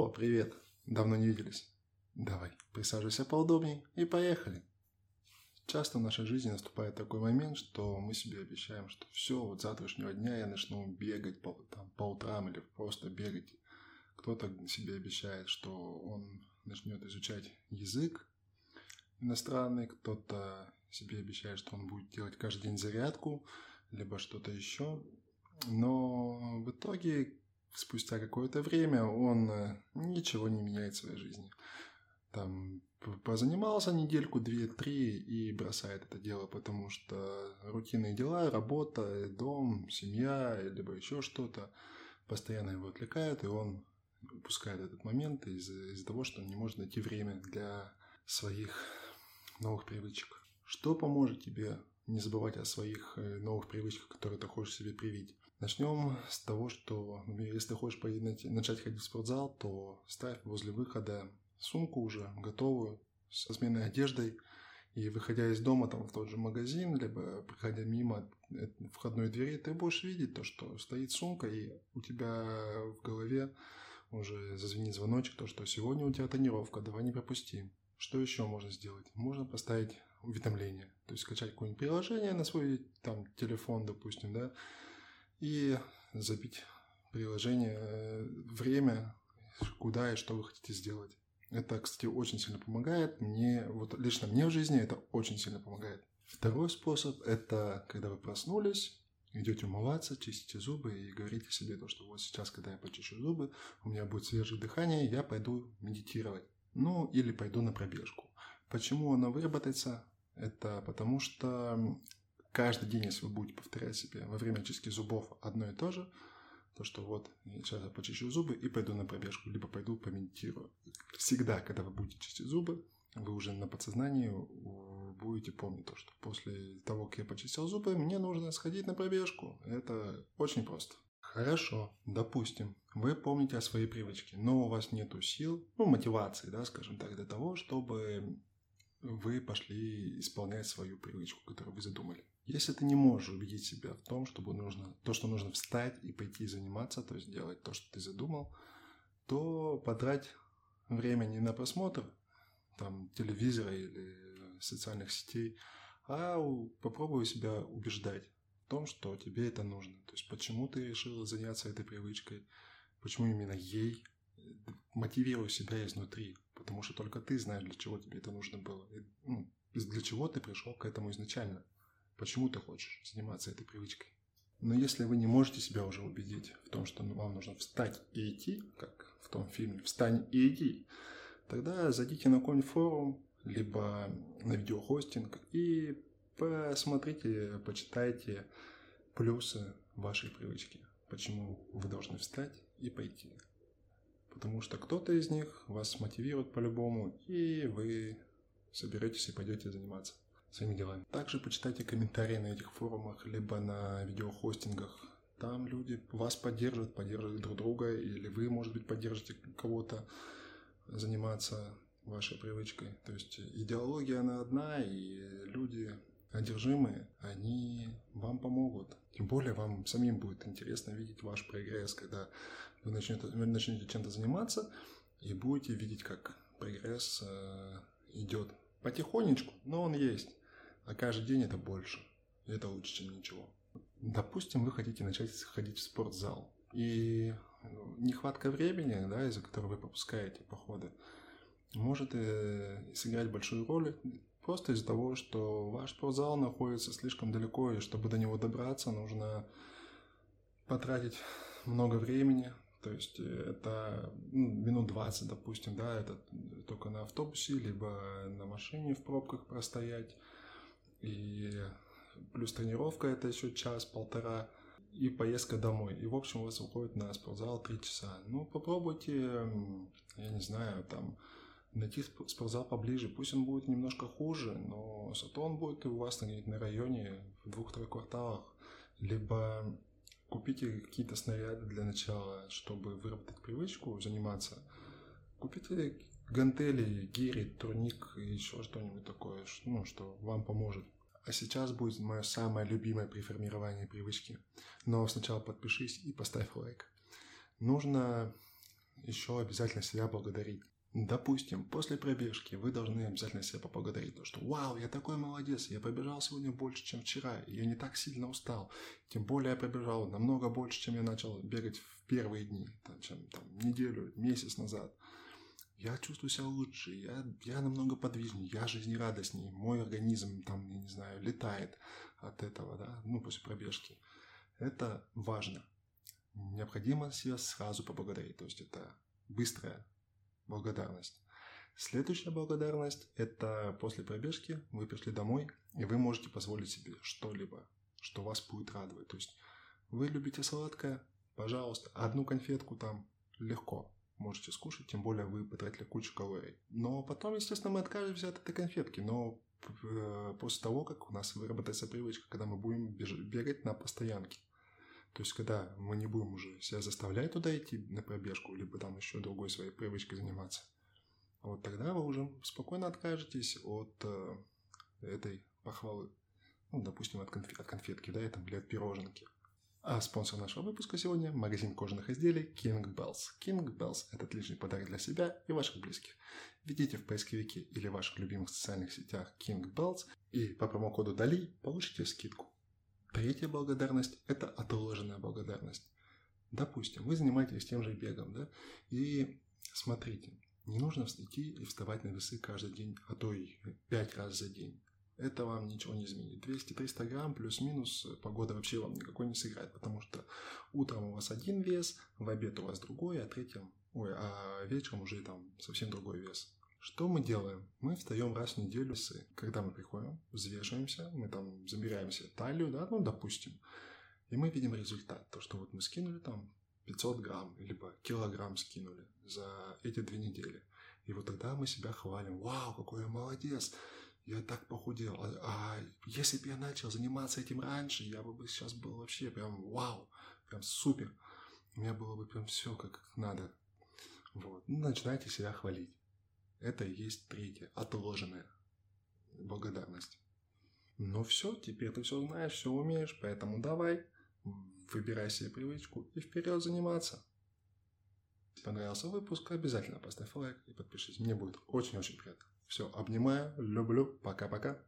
О, привет. Давно не виделись. Давай, присаживайся поудобнее и поехали. Часто в нашей жизни наступает такой момент, что мы себе обещаем, что все, вот завтрашнего дня я начну бегать по, там, по утрам или просто бегать. Кто-то себе обещает, что он начнет изучать язык иностранный, кто-то себе обещает, что он будет делать каждый день зарядку, либо что-то еще. Но в итоге спустя какое-то время он э, ничего не меняет в своей жизни. Там позанимался недельку, две, три и бросает это дело, потому что рутинные дела, работа, дом, семья, либо еще что-то постоянно его отвлекают, и он упускает этот момент из-за из того, что он не может найти время для своих новых привычек. Что поможет тебе не забывать о своих э, новых привычках, которые ты хочешь себе привить? Начнем с того, что ну, если хочешь начать ходить в спортзал, то ставь возле выхода сумку уже готовую, со сменной одеждой, и выходя из дома там, в тот же магазин, либо проходя мимо входной двери, ты будешь видеть то, что стоит сумка, и у тебя в голове уже зазвенит звоночек, то, что сегодня у тебя тренировка, давай не пропусти. Что еще можно сделать? Можно поставить уведомление, то есть скачать какое-нибудь приложение на свой там телефон, допустим, да, и забить приложение, э, время, куда и что вы хотите сделать. Это, кстати, очень сильно помогает. Мне, вот лично мне в жизни это очень сильно помогает. Второй способ – это когда вы проснулись, идете умываться, чистите зубы и говорите себе то, что вот сейчас, когда я почищу зубы, у меня будет свежее дыхание, я пойду медитировать. Ну, или пойду на пробежку. Почему она выработается? Это потому что каждый день, если вы будете повторять себе во время чистки зубов одно и то же, то, что вот сейчас я почищу зубы и пойду на пробежку, либо пойду помедитирую. Всегда, когда вы будете чистить зубы, вы уже на подсознании будете помнить то, что после того, как я почистил зубы, мне нужно сходить на пробежку. Это очень просто. Хорошо, допустим, вы помните о своей привычке, но у вас нету сил, ну, мотивации, да, скажем так, для того, чтобы вы пошли исполнять свою привычку, которую вы задумали. Если ты не можешь убедить себя в том, чтобы нужно, то, что нужно встать и пойти заниматься, то есть делать то, что ты задумал, то потрать время не на просмотр там, телевизора или социальных сетей, а попробуй себя убеждать в том, что тебе это нужно. То есть почему ты решил заняться этой привычкой, почему именно ей, мотивируй себя изнутри, потому что только ты знаешь, для чего тебе это нужно было, и, ну, для чего ты пришел к этому изначально, почему ты хочешь заниматься этой привычкой. Но если вы не можете себя уже убедить в том, что вам нужно встать и идти, как в том фильме «Встань и иди», тогда зайдите на какой-нибудь форум, либо на видеохостинг и посмотрите, почитайте плюсы вашей привычки, почему вы должны встать и пойти потому что кто-то из них вас мотивирует по-любому, и вы соберетесь и пойдете заниматься своими делами. Также почитайте комментарии на этих форумах, либо на видеохостингах. Там люди вас поддерживают, поддерживают друг друга, или вы, может быть, поддержите кого-то заниматься вашей привычкой. То есть идеология, она одна, и люди одержимые, они вам помогут. Тем более вам самим будет интересно видеть ваш прогресс, когда вы начнете, вы начнете чем-то заниматься и будете видеть, как прогресс э, идет потихонечку, но он есть. А каждый день это больше. Это лучше, чем ничего. Допустим, вы хотите начать ходить в спортзал. И нехватка времени, да, из-за которой вы пропускаете походы, может э, сыграть большую роль просто из-за того, что ваш спортзал находится слишком далеко, и чтобы до него добраться, нужно потратить много времени, то есть э, это ну, минут 20, допустим, да, это только на автобусе, либо на машине в пробках простоять. И плюс тренировка это еще час-полтора и поездка домой. И в общем у вас уходит на спортзал 3 часа. Ну попробуйте, я не знаю, там найти спортзал поближе. Пусть он будет немножко хуже, но зато он будет у вас на районе в двух-трех кварталах. Либо Купите какие-то снаряды для начала, чтобы выработать привычку заниматься. Купите гантели, гири, турник и еще что-нибудь такое, ну, что вам поможет. А сейчас будет мое самое любимое при формировании привычки. Но сначала подпишись и поставь лайк. Нужно еще обязательно себя благодарить. Допустим, после пробежки вы должны обязательно себя поблагодарить, то, что «Вау, я такой молодец, я пробежал сегодня больше, чем вчера, я не так сильно устал, тем более я пробежал намного больше, чем я начал бегать в первые дни, чем там, неделю, месяц назад. Я чувствую себя лучше, я, я намного подвижнее, я жизнерадостнее, мой организм там, я не знаю, летает от этого, да, ну, после пробежки. Это важно. Необходимо себя сразу поблагодарить, то есть это быстрая благодарность. Следующая благодарность – это после пробежки вы пришли домой, и вы можете позволить себе что-либо, что вас будет радовать. То есть вы любите сладкое, пожалуйста, одну конфетку там легко можете скушать, тем более вы потратили кучу калорий. Но потом, естественно, мы откажемся от этой конфетки, но э, после того, как у нас выработается привычка, когда мы будем бегать на постоянке. То есть, когда мы не будем уже себя заставлять туда идти на пробежку, либо там еще другой своей привычкой заниматься, вот тогда вы уже спокойно откажетесь от э, этой похвалы. Ну, допустим, от, конф- от конфетки, да, или от пироженки. А спонсор нашего выпуска сегодня – магазин кожаных изделий King Bells. King Bells – это отличный подарок для себя и ваших близких. Введите в поисковике или ваших любимых социальных сетях King Bells и по промокоду DALI получите скидку. Третья благодарность – это отложенная благодарность. Допустим, вы занимаетесь тем же бегом, да, и смотрите, не нужно идти и вставать на весы каждый день, а то и пять раз за день. Это вам ничего не изменит. 200-300 грамм плюс-минус погода вообще вам никакой не сыграет, потому что утром у вас один вес, в обед у вас другой, а третьем, ой, а вечером уже там совсем другой вес. Что мы делаем? Мы встаем раз в неделю, когда мы приходим, взвешиваемся, мы там замеряем талию, да, ну, допустим, и мы видим результат. То, что вот мы скинули там 500 грамм, либо килограмм скинули за эти две недели. И вот тогда мы себя хвалим. Вау, какой я молодец! Я так похудел. А, а если бы я начал заниматься этим раньше, я бы сейчас был вообще прям вау, прям супер. У меня было бы прям все как надо. Вот. Ну, начинайте себя хвалить. Это и есть третье, отложенная благодарность. Ну все, теперь ты все знаешь, все умеешь, поэтому давай, выбирай себе привычку и вперед заниматься. Если понравился выпуск, обязательно поставь лайк и подпишись. Мне будет очень-очень приятно. Все, обнимаю, люблю, пока-пока.